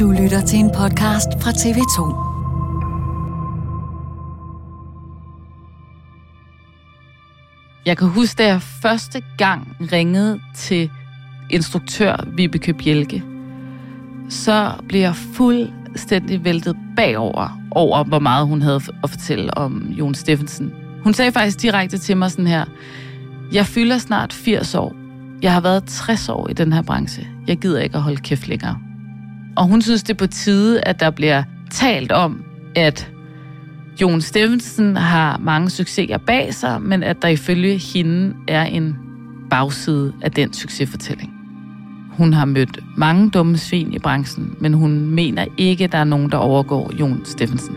Du lytter til en podcast fra TV2. Jeg kan huske, da jeg første gang ringede til instruktør Vibeke Bjelke, så blev jeg fuldstændig væltet bagover, over hvor meget hun havde at fortælle om Jon Steffensen. Hun sagde faktisk direkte til mig sådan her, jeg fylder snart 80 år. Jeg har været 60 år i den her branche. Jeg gider ikke at holde kæft længere. Og hun synes, det er på tide, at der bliver talt om, at Jon Steffensen har mange succeser bag sig, men at der ifølge hende er en bagside af den succesfortælling. Hun har mødt mange dumme svin i branchen, men hun mener ikke, at der er nogen, der overgår Jon Steffensen.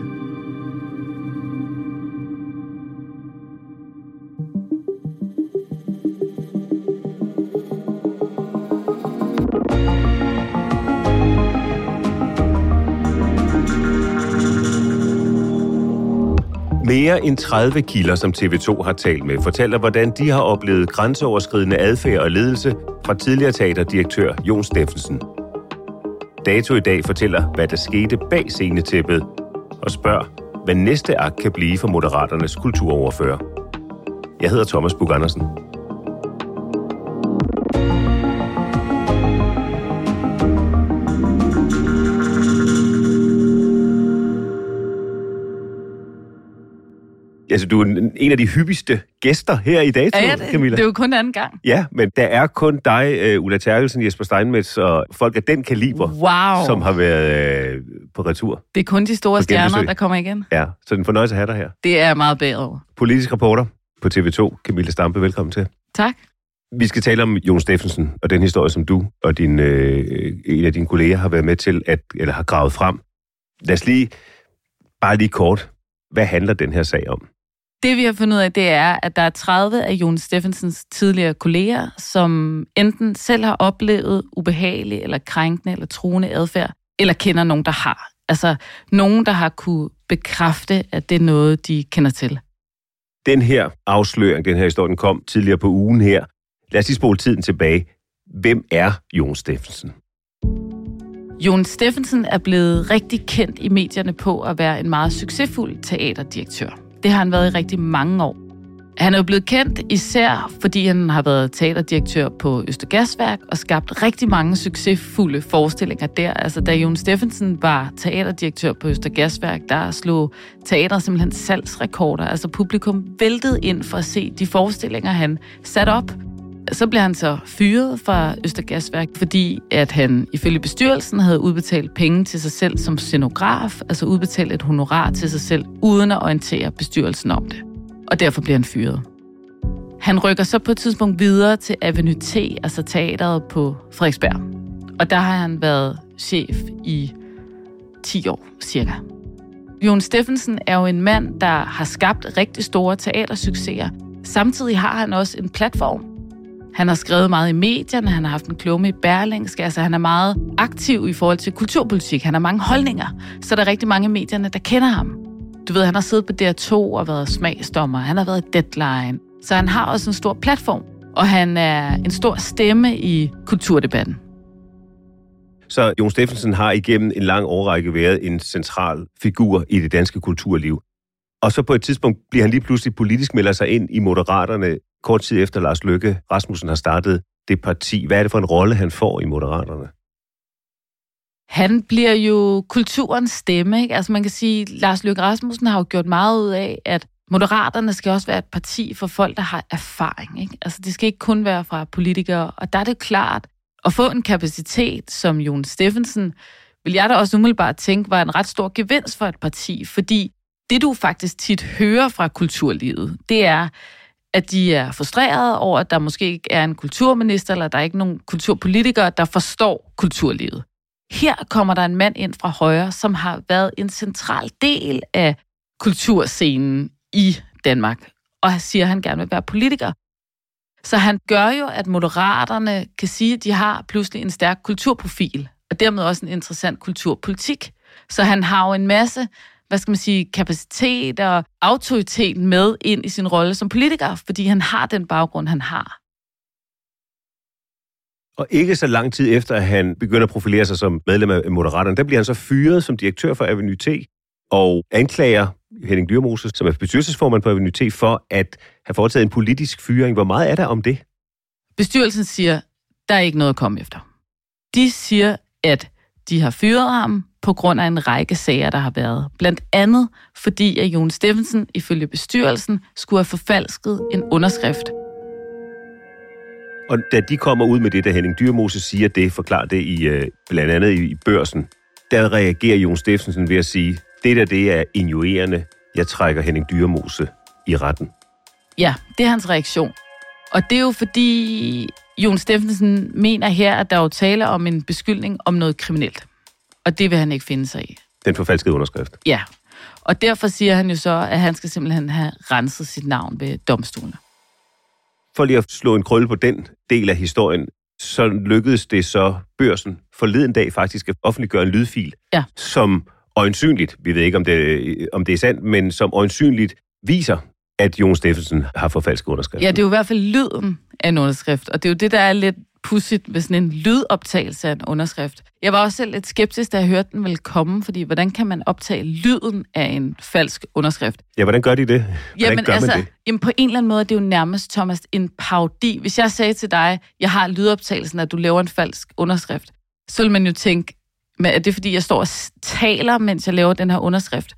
Mere end 30 kilder, som TV2 har talt med, fortæller, hvordan de har oplevet grænseoverskridende adfærd og ledelse fra tidligere teaterdirektør Jon Steffensen. Dato i dag fortæller, hvad der skete bag scenetæppet, og spørger, hvad næste akt kan blive for Moderaternes kulturoverfører. Jeg hedder Thomas Bug Andersen. Altså, du er en af de hyppigste gæster her i Dato, Ja, det, Camilla. det er jo kun anden gang. Ja, men der er kun dig, uh, Ulla Terkelsen, Jesper Steinmetz og folk af den kaliber, Wow. som har været uh, på retur. Det er kun de store stjerner, der kommer igen. Ja, så det er en fornøjelse at have dig her. Det er meget bedre. Politisk reporter på TV2, Camilla Stampe, velkommen til. Tak. Vi skal tale om Jon Steffensen og den historie, som du og din, øh, en af dine kolleger har været med til, at, eller har gravet frem. Lad os lige, bare lige kort, hvad handler den her sag om? Det vi har fundet ud af, det er, at der er 30 af Jon Steffensens tidligere kolleger, som enten selv har oplevet ubehagelig eller krænkende eller truende adfærd, eller kender nogen, der har. Altså nogen, der har kunne bekræfte, at det er noget, de kender til. Den her afsløring, den her historie, den kom tidligere på ugen her. Lad os lige spole tiden tilbage. Hvem er Jon Steffensen? Jon Steffensen er blevet rigtig kendt i medierne på at være en meget succesfuld teaterdirektør. Det har han været i rigtig mange år. Han er jo blevet kendt især, fordi han har været teaterdirektør på Østergasværk og skabt rigtig mange succesfulde forestillinger der. Altså, da Jon Steffensen var teaterdirektør på Østergasværk, der slog teater simpelthen salgsrekorder. Altså, publikum væltede ind for at se de forestillinger, han satte op. Så blev han så fyret fra Østergasværk, fordi at han ifølge bestyrelsen havde udbetalt penge til sig selv som scenograf, altså udbetalt et honorar til sig selv, uden at orientere bestyrelsen om det. Og derfor bliver han fyret. Han rykker så på et tidspunkt videre til Avenue T, altså teateret på Frederiksberg. Og der har han været chef i 10 år cirka. Jon Steffensen er jo en mand, der har skabt rigtig store teatersucceser. Samtidig har han også en platform. Han har skrevet meget i medierne, han har haft en klumme i Berlingske, altså han er meget aktiv i forhold til kulturpolitik. Han har mange holdninger, så der er rigtig mange i medierne, der kender ham. Du ved, han har siddet på DR2 og været smagsdommer, han har været i Deadline, så han har også en stor platform, og han er en stor stemme i kulturdebatten. Så Jon Steffensen har igennem en lang årrække været en central figur i det danske kulturliv. Og så på et tidspunkt bliver han lige pludselig politisk melder sig ind i Moderaterne, kort tid efter Lars Løkke Rasmussen har startet det parti. Hvad er det for en rolle, han får i Moderaterne? Han bliver jo kulturens stemme. Ikke? Altså man kan sige, Lars Løkke Rasmussen har jo gjort meget ud af, at Moderaterne skal også være et parti for folk, der har erfaring. Ikke? Altså det skal ikke kun være fra politikere. Og der er det klart, at få en kapacitet som Jon Steffensen, vil jeg da også umiddelbart tænke, var en ret stor gevinst for et parti, fordi det du faktisk tit hører fra kulturlivet, det er, at de er frustrerede over, at der måske ikke er en kulturminister, eller der er ikke nogen kulturpolitikere, der forstår kulturlivet. Her kommer der en mand ind fra højre, som har været en central del af kulturscenen i Danmark, og siger, at han gerne vil være politiker. Så han gør jo, at moderaterne kan sige, at de har pludselig en stærk kulturprofil, og dermed også en interessant kulturpolitik. Så han har jo en masse hvad skal man sige, kapacitet og autoritet med ind i sin rolle som politiker, fordi han har den baggrund, han har. Og ikke så lang tid efter, at han begynder at profilere sig som medlem af Moderaterne, der bliver han så fyret som direktør for Avenue T, og anklager Henning Dyrmose, som er bestyrelsesformand på Avenue T, for at have foretaget en politisk fyring. Hvor meget er der om det? Bestyrelsen siger, der er ikke noget at komme efter. De siger, at de har fyret ham på grund af en række sager, der har været. Blandt andet fordi, at Jon Steffensen ifølge bestyrelsen skulle have forfalsket en underskrift. Og da de kommer ud med det, da Henning Dyrmose siger det, forklarer det i, øh, blandt andet i børsen, der reagerer Jon Steffensen ved at sige, det der det er injurerende, jeg trækker Henning Dyrmose i retten. Ja, det er hans reaktion. Og det er jo fordi, Jon Steffensen mener her, at der er jo tale om en beskyldning om noget kriminelt. Og det vil han ikke finde sig i. Den forfalskede underskrift? Ja. Og derfor siger han jo så, at han skal simpelthen have renset sit navn ved domstolene. For lige at slå en krølle på den del af historien, så lykkedes det så børsen forleden dag faktisk at offentliggøre en lydfil, ja. som øjensynligt, vi ved ikke om det, om det er sandt, men som øjensynligt viser, at Jon Steffensen har forfalsket underskrift. Ja, det er jo i hvert fald lyden af en underskrift, og det er jo det, der er lidt pudsigt med sådan en lydoptagelse af en underskrift. Jeg var også selv lidt skeptisk, da jeg hørte den ville komme, fordi hvordan kan man optage lyden af en falsk underskrift? Ja, hvordan gør de det? Hvordan jamen, gør altså, man det? Jamen, på en eller anden måde det er det jo nærmest, Thomas, en parodi. Hvis jeg sagde til dig, jeg har lydoptagelsen, at du laver en falsk underskrift, så vil man jo tænke, men er det fordi, jeg står og taler, mens jeg laver den her underskrift?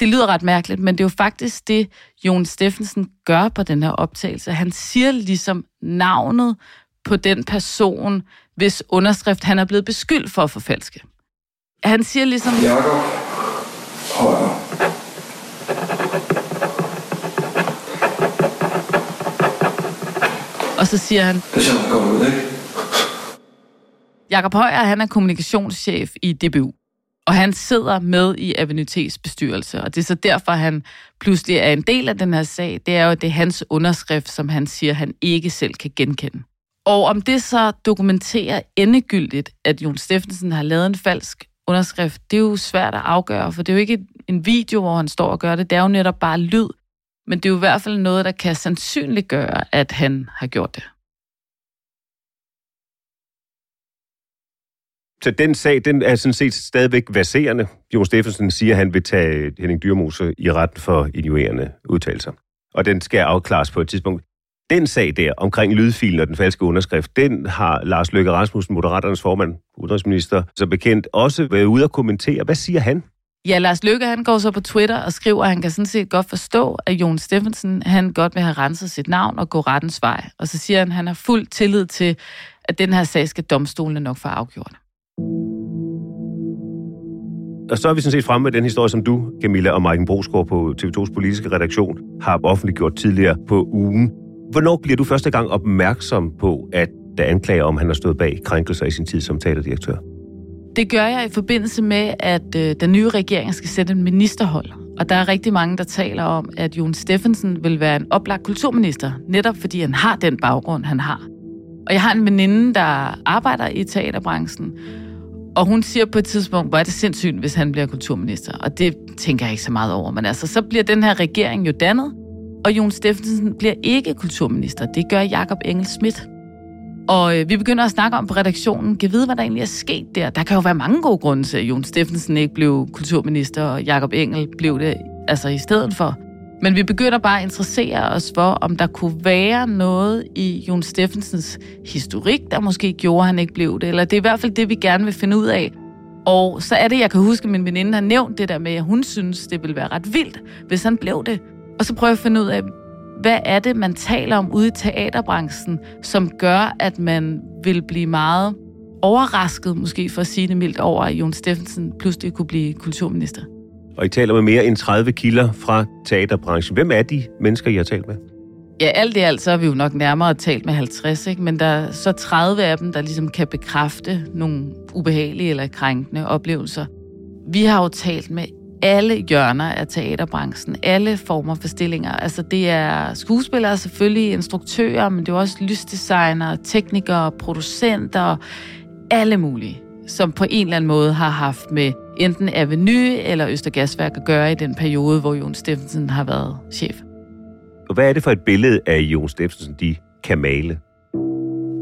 Det lyder ret mærkeligt, men det er jo faktisk det, Jon Steffensen gør på den her optagelse. Han siger ligesom navnet på den person, hvis underskrift han er blevet beskyldt for at forfalske. Han siger ligesom... Jakob Højer. Og så siger han... Det ser godt ud, ikke? Jakob Højer, han er kommunikationschef i DBU. Og han sidder med i Avenités bestyrelse, og det er så derfor, han pludselig er en del af den her sag. Det er jo, det er hans underskrift, som han siger, han ikke selv kan genkende. Og om det så dokumenterer endegyldigt, at Jon Steffensen har lavet en falsk underskrift, det er jo svært at afgøre, for det er jo ikke en video, hvor han står og gør det. Det er jo netop bare lyd. Men det er jo i hvert fald noget, der kan sandsynliggøre, at han har gjort det. Så den sag, den er sådan set stadigvæk baserende. Jon Steffensen siger, at han vil tage Henning Dyrmose i retten for injurerende udtalelser. Og den skal afklares på et tidspunkt. Den sag der omkring lydfilen og den falske underskrift, den har Lars Løkke Rasmussen, Moderaternes formand, udenrigsminister, så bekendt, også været ude at kommentere. Hvad siger han? Ja, Lars Løkke, han går så på Twitter og skriver, at han kan sådan set godt forstå, at Jon Steffensen, han godt vil have renset sit navn og gå rettens vej. Og så siger han, at han har fuld tillid til, at den her sag skal domstolene nok få afgjort. Og så er vi sådan set fremme med den historie, som du, Camilla og Maiken Brosgaard på TV2's politiske redaktion har offentliggjort tidligere på ugen. Hvornår bliver du første gang opmærksom på, at der anklager om, han har stået bag krænkelser i sin tid som teaterdirektør? Det gør jeg i forbindelse med, at øh, den nye regering skal sætte en ministerhold. Og der er rigtig mange, der taler om, at Jon Steffensen vil være en oplagt kulturminister, netop fordi han har den baggrund, han har. Og jeg har en veninde, der arbejder i teaterbranchen, og hun siger på et tidspunkt, hvor er det sindssygt, hvis han bliver kulturminister. Og det tænker jeg ikke så meget over. Men altså, så bliver den her regering jo dannet, og Jon Steffensen bliver ikke kulturminister. Det gør Jakob Engel Schmidt. Og øh, vi begynder at snakke om på redaktionen, kan vide, hvad der egentlig er sket der. Der kan jo være mange gode grunde til, at Jon Steffensen ikke blev kulturminister, og Jakob Engel blev det altså i stedet for. Men vi begynder bare at interessere os for, om der kunne være noget i Jon Steffensens historik, der måske gjorde, at han ikke blev det. Eller det er i hvert fald det, vi gerne vil finde ud af. Og så er det, jeg kan huske, at min veninde har nævnt det der med, at hun synes, det ville være ret vildt, hvis han blev det. Og så prøver jeg at finde ud af, hvad er det, man taler om ude i teaterbranchen, som gør, at man vil blive meget overrasket, måske for at sige det mildt, over, at Jon Steffensen pludselig kunne blive kulturminister? Og I taler med mere end 30 kilder fra teaterbranchen. Hvem er de mennesker, I har talt med? Ja, alt i alt, så har vi jo nok nærmere talt med 50, ikke? men der er så 30 af dem, der ligesom kan bekræfte nogle ubehagelige eller krænkende oplevelser. Vi har jo talt med alle hjørner af teaterbranchen, alle former for stillinger. Altså det er skuespillere, selvfølgelig instruktører, men det er også lysdesignere, teknikere, producenter, alle mulige, som på en eller anden måde har haft med enten Avenue eller Østergasværk at gøre i den periode, hvor Jon Steffensen har været chef. Og hvad er det for et billede af Jon Steffensen, de kan male?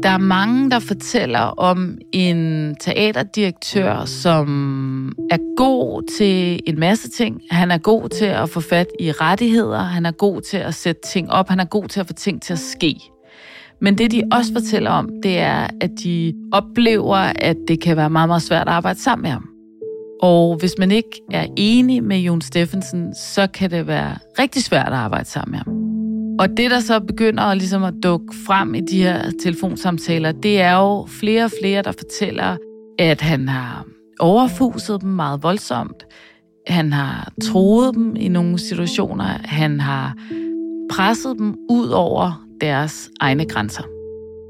Der er mange, der fortæller om en teaterdirektør, som er god til en masse ting. Han er god til at få fat i rettigheder. Han er god til at sætte ting op. Han er god til at få ting til at ske. Men det, de også fortæller om, det er, at de oplever, at det kan være meget, meget svært at arbejde sammen med ham. Og hvis man ikke er enig med Jon Steffensen, så kan det være rigtig svært at arbejde sammen med ham. Og det, der så begynder at, ligesom at dukke frem i de her telefonsamtaler, det er jo flere og flere, der fortæller, at han har overfuset dem meget voldsomt. Han har troet dem i nogle situationer. Han har presset dem ud over deres egne grænser.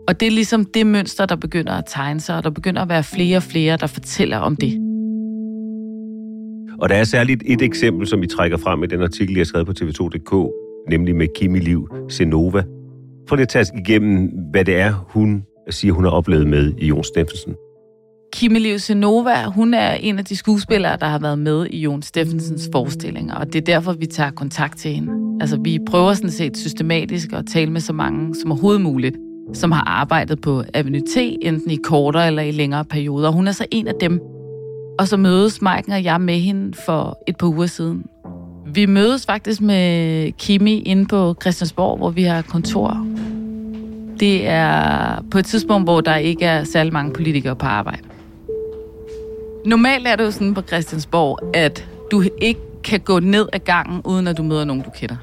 Og det er ligesom det mønster, der begynder at tegne sig, og der begynder at være flere og flere, der fortæller om det. Og der er særligt et eksempel, som I trækker frem i den artikel, jeg har skrevet på tv2.dk, nemlig med Kimi Liv Senova. Prøv lige at tage igennem, hvad det er, hun siger, hun har oplevet med i Jon Steffensen. Kimi Liv Senova, hun er en af de skuespillere, der har været med i Jon Steffensens forestillinger, og det er derfor, vi tager kontakt til hende. Altså, vi prøver sådan set systematisk at tale med så mange som overhovedet muligt, som har arbejdet på Avenue T, enten i kortere eller i længere perioder. Hun er så en af dem. Og så mødes Maiken og jeg med hende for et par uger siden. Vi mødes faktisk med Kimi inde på Christiansborg, hvor vi har kontor. Det er på et tidspunkt, hvor der ikke er særlig mange politikere på arbejde. Normalt er det jo sådan på Christiansborg, at du ikke kan gå ned ad gangen, uden at du møder nogen, du kender.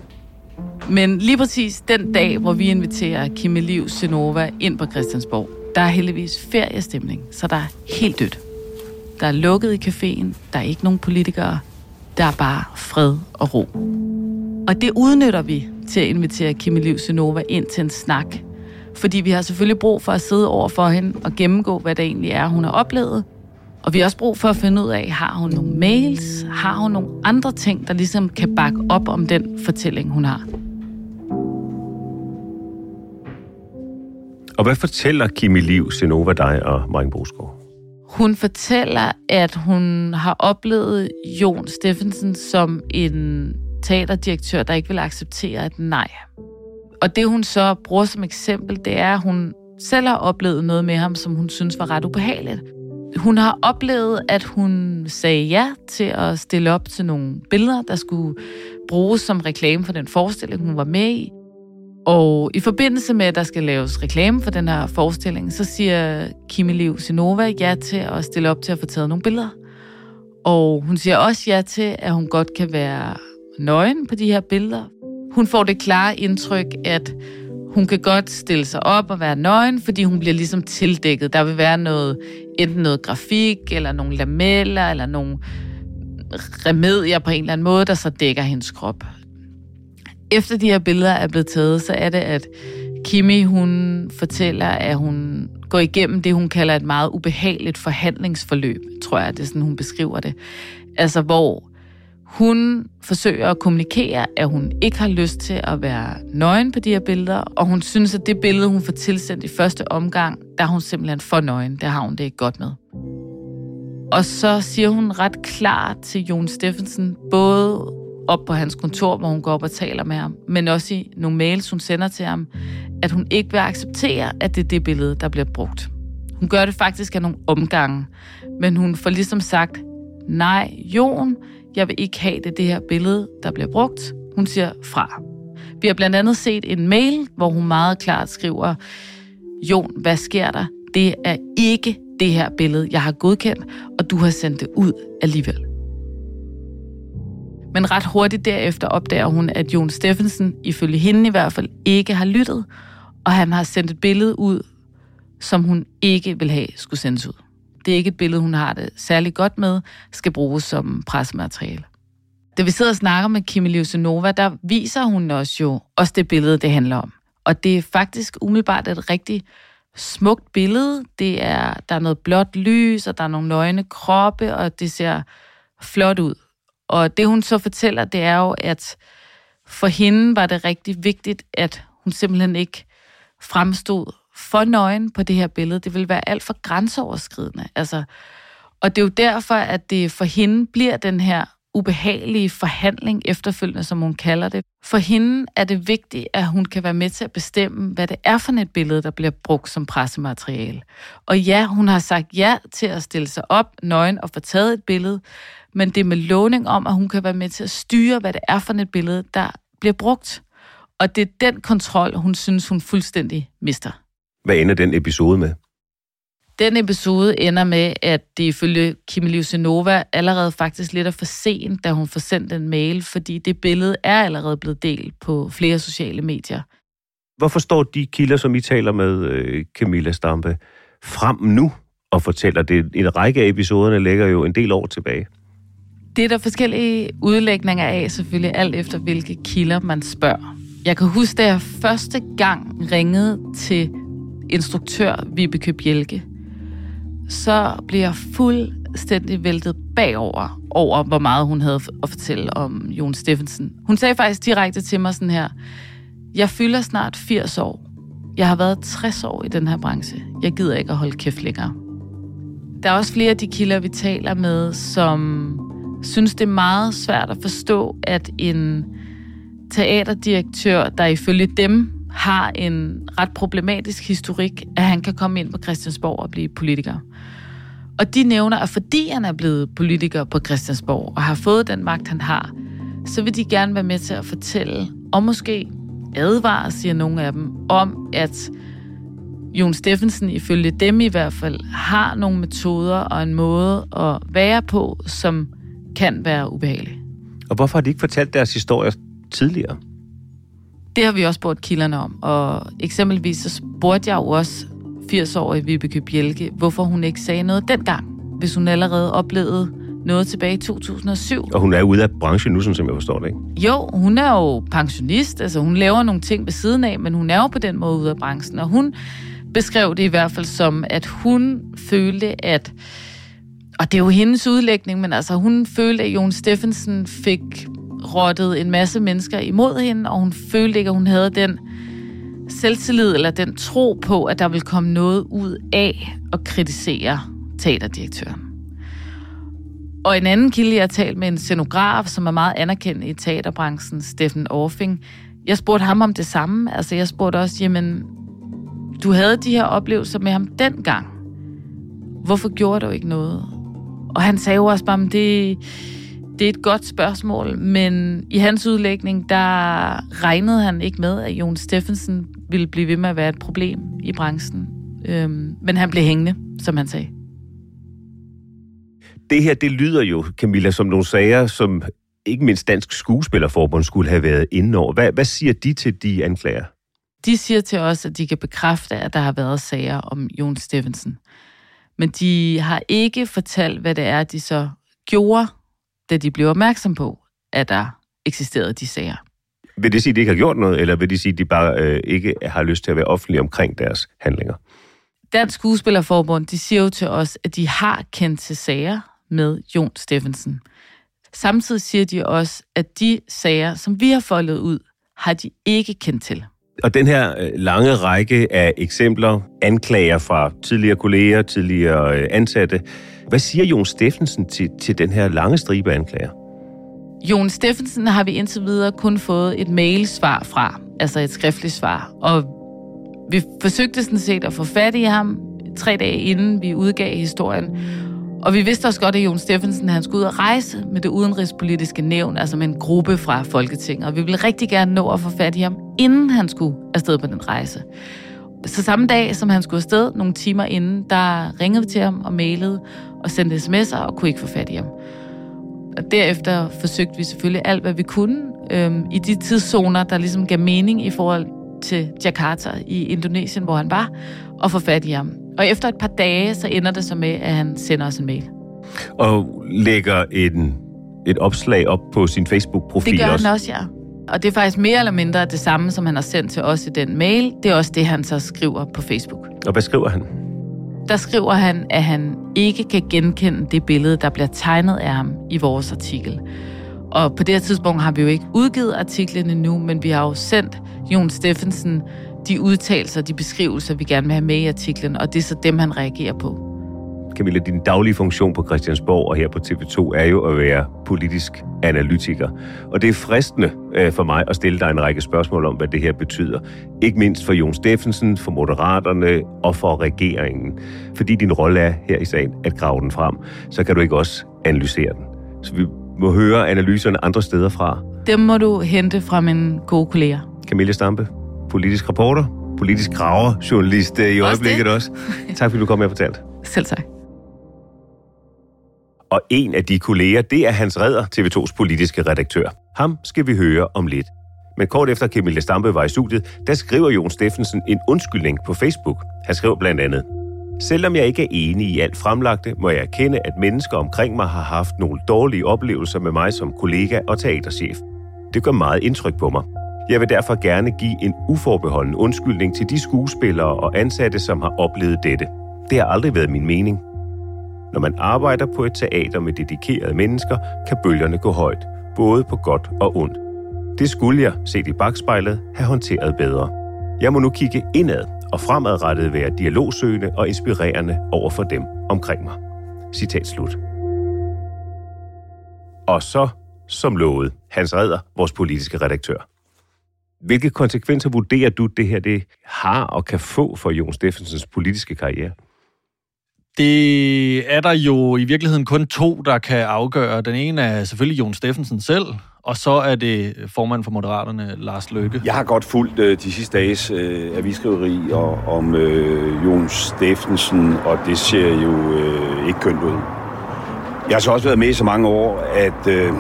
Men lige præcis den dag, hvor vi inviterer Kimi Liv Senova ind på Christiansborg, der er heldigvis feriestemning, så der er helt dødt. Der er lukket i caféen, der er ikke nogen politikere, der er bare fred og ro. Og det udnytter vi til at invitere Kimi Liv Senova ind til en snak. Fordi vi har selvfølgelig brug for at sidde over for hende og gennemgå, hvad det egentlig er, hun har oplevet. Og vi har også brug for at finde ud af, har hun nogle mails? Har hun nogle andre ting, der ligesom kan bakke op om den fortælling, hun har? Og hvad fortæller Kimi Liv Senova dig og Martin Bosgaard? Hun fortæller, at hun har oplevet Jon Steffensen som en teaterdirektør, der ikke vil acceptere et nej. Og det hun så bruger som eksempel, det er, at hun selv har oplevet noget med ham, som hun synes var ret ubehageligt. Hun har oplevet, at hun sagde ja til at stille op til nogle billeder, der skulle bruges som reklame for den forestilling, hun var med i. Og i forbindelse med, at der skal laves reklame for den her forestilling, så siger Kimi Liv Sinova ja til at stille op til at få taget nogle billeder. Og hun siger også ja til, at hun godt kan være nøgen på de her billeder. Hun får det klare indtryk, at hun kan godt stille sig op og være nøgen, fordi hun bliver ligesom tildækket. Der vil være noget, enten noget grafik, eller nogle lameller, eller nogle remedier på en eller anden måde, der så dækker hendes krop efter de her billeder er blevet taget, så er det, at Kimi, hun fortæller, at hun går igennem det, hun kalder et meget ubehageligt forhandlingsforløb, tror jeg, det er sådan, hun beskriver det. Altså, hvor Hun forsøger at kommunikere, at hun ikke har lyst til at være nøgen på de her billeder, og hun synes, at det billede, hun får tilsendt i første omgang, der er hun simpelthen for nøgen. Det har hun det ikke godt med. Og så siger hun ret klart til Jon Steffensen, både op på hans kontor, hvor hun går op og taler med ham, men også i nogle mails, hun sender til ham, at hun ikke vil acceptere, at det er det billede, der bliver brugt. Hun gør det faktisk af nogle omgange, men hun får ligesom sagt, nej, Jon, jeg vil ikke have det, det her billede, der bliver brugt. Hun siger fra. Vi har blandt andet set en mail, hvor hun meget klart skriver, Jon, hvad sker der? Det er ikke det her billede, jeg har godkendt, og du har sendt det ud alligevel. Men ret hurtigt derefter opdager hun, at Jon Steffensen, ifølge hende i hvert fald, ikke har lyttet, og han har sendt et billede ud, som hun ikke vil have skulle sendes ud. Det er ikke et billede, hun har det særlig godt med, skal bruges som pressemateriale. Da vi sidder og snakker med Kimi Livsenova, der viser hun os jo også det billede, det handler om. Og det er faktisk umiddelbart et rigtig smukt billede. Det er, der er noget blåt lys, og der er nogle nøgne kroppe, og det ser flot ud. Og det hun så fortæller, det er jo, at for hende var det rigtig vigtigt, at hun simpelthen ikke fremstod for nøgen på det her billede. Det ville være alt for grænseoverskridende. Altså, og det er jo derfor, at det for hende bliver den her ubehagelige forhandling efterfølgende, som hun kalder det. For hende er det vigtigt, at hun kan være med til at bestemme, hvad det er for et billede, der bliver brugt som pressemateriale. Og ja, hun har sagt ja til at stille sig op nøgen og få taget et billede, men det er med lovning om, at hun kan være med til at styre, hvad det er for et billede, der bliver brugt. Og det er den kontrol, hun synes, hun fuldstændig mister. Hvad ender den episode med? Den episode ender med, at det ifølge Kim Livsenova allerede faktisk lidt er for sent, da hun får sendt en mail, fordi det billede er allerede blevet delt på flere sociale medier. Hvorfor står de kilder, som I taler med, øh, Camilla Stampe, frem nu og fortæller det? En række af episoderne ligger jo en del år tilbage. Det er der forskellige udlægninger af, selvfølgelig alt efter hvilke kilder man spørger. Jeg kan huske, da jeg første gang ringede til instruktør Vibeke Bjelke, så blev jeg fuldstændig væltet bagover, over hvor meget hun havde at fortælle om Jon Steffensen. Hun sagde faktisk direkte til mig sådan her, jeg fylder snart 80 år. Jeg har været 60 år i den her branche. Jeg gider ikke at holde kæft længere. Der er også flere af de kilder, vi taler med, som synes, det er meget svært at forstå, at en teaterdirektør, der ifølge dem har en ret problematisk historik, at han kan komme ind på Christiansborg og blive politiker. Og de nævner, at fordi han er blevet politiker på Christiansborg og har fået den magt, han har, så vil de gerne være med til at fortælle, og måske advare, siger nogle af dem, om at Jon Steffensen, ifølge dem i hvert fald, har nogle metoder og en måde at være på, som kan være ubehagelig. Og hvorfor har de ikke fortalt deres historier tidligere? Det har vi også spurgt kilderne om, og eksempelvis så spurgte jeg jo også 80-årige Vibeke Bjelke, hvorfor hun ikke sagde noget dengang, hvis hun allerede oplevede noget tilbage i 2007. Og hun er ude af branchen nu, som jeg forstår det, ikke? Jo, hun er jo pensionist, altså hun laver nogle ting ved siden af, men hun er jo på den måde ude af branchen, og hun beskrev det i hvert fald som, at hun følte, at og det er jo hendes udlægning, men altså hun følte, at Jon Steffensen fik rottet en masse mennesker imod hende, og hun følte ikke, at hun havde den selvtillid eller den tro på, at der vil komme noget ud af at kritisere teaterdirektøren. Og en anden kilde, jeg har talt med en scenograf, som er meget anerkendt i teaterbranchen, Steffen Orfing, jeg spurgte ham om det samme. Altså jeg spurgte også, jamen, du havde de her oplevelser med ham dengang. Hvorfor gjorde du ikke noget? Og han sagde jo også bare, at det, det er et godt spørgsmål, men i hans udlægning, der regnede han ikke med, at Jon Steffensen ville blive ved med at være et problem i branchen. Øhm, men han blev hængende, som han sagde. Det her, det lyder jo, Camilla, som nogle sager, som ikke mindst Dansk Skuespillerforbund skulle have været inde over. Hvad, hvad siger de til de anklager? De siger til os, at de kan bekræfte, at der har været sager om Jon Steffensen. Men de har ikke fortalt, hvad det er, de så gjorde, da de blev opmærksom på, at der eksisterede de sager. Vil det sige, at de ikke har gjort noget, eller vil det sige, at de bare øh, ikke har lyst til at være offentlige omkring deres handlinger? Dansk Skuespillerforbund, de siger jo til os, at de har kendt til sager med Jon Steffensen. Samtidig siger de også, at de sager, som vi har foldet ud, har de ikke kendt til. Og den her øh, lange række af eksempler, anklager fra tidligere kolleger, tidligere øh, ansatte, hvad siger Jon Steffensen til, til den her lange stribe anklager? Jon Steffensen har vi indtil videre kun fået et mailsvar fra, altså et skriftligt svar. Og vi forsøgte sådan set at få fat i ham tre dage inden vi udgav historien. Og vi vidste også godt, at Jon Steffensen han skulle ud og rejse med det udenrigspolitiske nævn, altså med en gruppe fra Folketinget. Og vi ville rigtig gerne nå at få fat i ham, inden han skulle afsted på den rejse. Så samme dag, som han skulle afsted, nogle timer inden, der ringede vi til ham og mailede og sendte sms'er og kunne ikke få fat i ham. Og derefter forsøgte vi selvfølgelig alt, hvad vi kunne øhm, i de tidszoner, der ligesom gav mening i forhold til Jakarta i Indonesien, hvor han var, og få fat i ham. Og efter et par dage, så ender det så med, at han sender os en mail. Og lægger en, et opslag op på sin Facebook-profil Det gør også. han også, ja. Og det er faktisk mere eller mindre det samme, som han har sendt til os i den mail. Det er også det, han så skriver på Facebook. Og hvad skriver han? Der skriver han, at han ikke kan genkende det billede, der bliver tegnet af ham i vores artikel. Og på det her tidspunkt har vi jo ikke udgivet artiklen endnu, men vi har jo sendt Jon Steffensen de udtalelser, de beskrivelser, vi gerne vil have med i artiklen, og det er så dem, han reagerer på. Camilla, din daglige funktion på Christiansborg og her på TV2 er jo at være politisk analytiker. Og det er fristende øh, for mig at stille dig en række spørgsmål om, hvad det her betyder. Ikke mindst for Jon Steffensen, for Moderaterne og for regeringen. Fordi din rolle er her i sagen at grave den frem, så kan du ikke også analysere den. Så vi må høre analyserne andre steder fra. Dem må du hente fra mine gode kolleger. Camilla Stampe, politisk reporter, politisk graver, journalist øh, i Også øjeblikket det. også. Tak fordi du kom med og fortalte. Selv tak. Og en af de kolleger, det er Hans Redder, TV2's politiske redaktør. Ham skal vi høre om lidt. Men kort efter Camilla Stampe var i studiet, der skriver Jon Steffensen en undskyldning på Facebook. Han skriver blandt andet, Selvom jeg ikke er enig i alt fremlagte, må jeg erkende, at mennesker omkring mig har haft nogle dårlige oplevelser med mig som kollega og teaterchef. Det gør meget indtryk på mig. Jeg vil derfor gerne give en uforbeholden undskyldning til de skuespillere og ansatte, som har oplevet dette. Det har aldrig været min mening. Når man arbejder på et teater med dedikerede mennesker, kan bølgerne gå højt, både på godt og ondt. Det skulle jeg, set i bagspejlet, have håndteret bedre. Jeg må nu kigge indad og fremadrettet være dialogsøgende og inspirerende over for dem omkring mig. Citat slut. Og så, som lovet, Hans Redder, vores politiske redaktør. Hvilke konsekvenser vurderer du, det her det har og kan få for Jon Steffensens politiske karriere? Det er der jo i virkeligheden kun to, der kan afgøre. Den ene er selvfølgelig Jon Steffensen selv, og så er det formand for Moderaterne, Lars Løkke. Jeg har godt fulgt øh, de sidste dages øh, avisskriveri og, om øh, Jon Steffensen, og det ser jo øh, ikke kønt ud. Jeg har så også været med i så mange år, at, øh,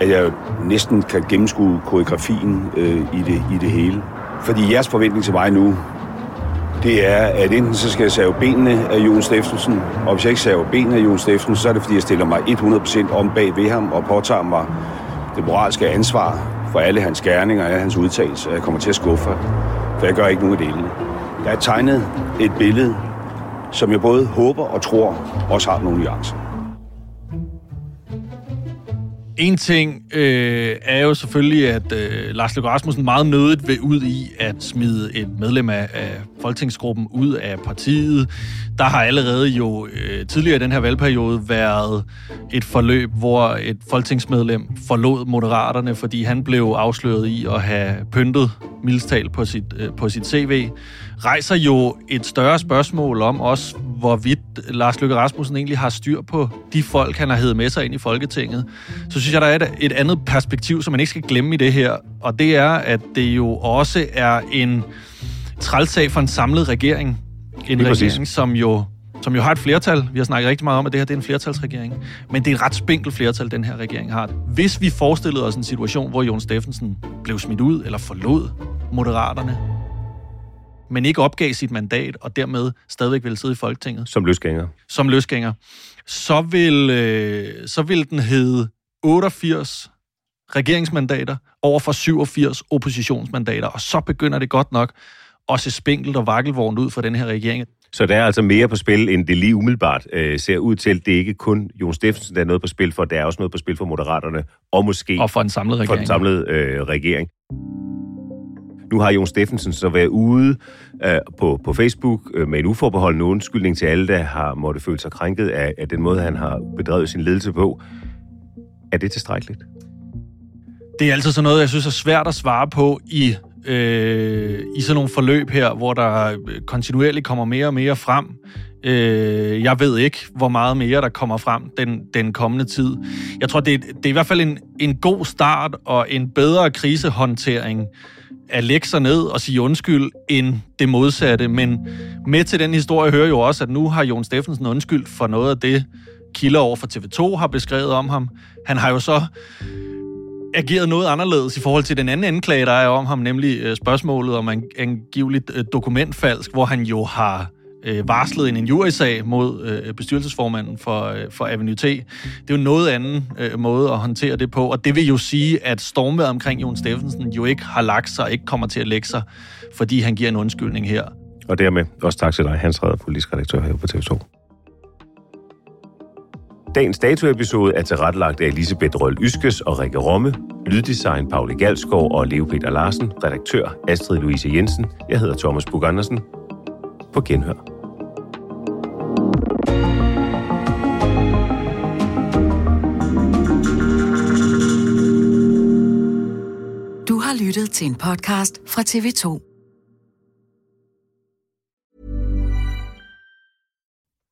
at jeg næsten kan gennemskue koreografien øh, i, det, i det hele. Fordi jeres forventning til mig nu, det er, at enten så skal jeg save benene af Jon Steffensen, og hvis jeg ikke saver benene af Jon Steffensen, så er det fordi, jeg stiller mig 100% om bag ved ham og påtager mig det moralske ansvar for alle hans gerninger og alle hans udtalelser. Jeg kommer til at skuffe, for jeg gør ikke nogen af delene. Jeg har tegnet et billede, som jeg både håber og tror også har nogle nuancer. En ting øh, er jo selvfølgelig, at øh, Lars Løkke Rasmussen meget nødigt vil ud i at smide et medlem af, af folketingsgruppen ud af partiet. Der har allerede jo øh, tidligere i den her valgperiode været et forløb, hvor et folketingsmedlem forlod Moderaterne, fordi han blev afsløret i at have pyntet mildstal på sit, øh, på sit CV, rejser jo et større spørgsmål om også, hvorvidt Lars Løkke Rasmussen egentlig har styr på de folk, han har heddet med sig ind i Folketinget. Så synes jeg, der er et, et andet perspektiv, som man ikke skal glemme i det her, og det er, at det jo også er en trælsag for en samlet regering. En Lige præcis. regering, som jo som jo har et flertal. Vi har snakket rigtig meget om, at det her det er en flertalsregering. Men det er et ret spinkelt flertal, den her regering har. Hvis vi forestillede os en situation, hvor Jon Steffensen blev smidt ud eller forlod Moderaterne, men ikke opgav sit mandat, og dermed stadigvæk ville sidde i Folketinget Som løsgænger. som løsgænger, så vil, øh, så vil den hedde 88 regeringsmandater over for 87 oppositionsmandater, og så begynder det godt nok se spinkelt og vakkelvognt ud for den her regering. Så der er altså mere på spil, end det lige umiddelbart øh, ser ud til. Det er ikke kun Jon Steffensen, der er noget på spil for, der er også noget på spil for Moderaterne, og måske Og for en samlet regering. for den samlede øh, regering. Nu har Jon Steffensen så været ude øh, på, på Facebook øh, med en uforbeholden undskyldning til alle, der har måtte føle sig krænket af, af den måde, han har bedrevet sin ledelse på. Er det tilstrækkeligt? Det er altid sådan noget, jeg synes er svært at svare på i, øh, i sådan nogle forløb her, hvor der kontinuerligt kommer mere og mere frem. Øh, jeg ved ikke, hvor meget mere der kommer frem den, den kommende tid. Jeg tror, det, det er i hvert fald en, en god start og en bedre krisehåndtering at lægge sig ned og sige undskyld, end det modsatte. Men med til den historie hører jo også, at nu har Jon Steffensen undskyld for noget af det, kilder over for TV2 har beskrevet om ham. Han har jo så ageret noget anderledes i forhold til den anden anklage, der er om ham, nemlig øh, spørgsmålet om en angiveligt øh, dokumentfalsk, hvor han jo har øh, varslet en injuriesag mod øh, bestyrelsesformanden for, øh, for Avenue T. Det er jo noget anden øh, måde at håndtere det på, og det vil jo sige, at stormværet omkring Jon Steffensen jo ikke har lagt sig, og ikke kommer til at lægge sig, fordi han giver en undskyldning her. Og dermed også tak til dig, Hans Redder, politisk redaktør her på TV2. Dagens datoepisode er tilrettelagt af Elisabeth Røl Yskes og Rikke Romme, lyddesign Pauli Galskov og Leo Peter Larsen, redaktør Astrid Louise Jensen. Jeg hedder Thomas Bug Andersen. På genhør. Du har lyttet til en podcast fra TV2.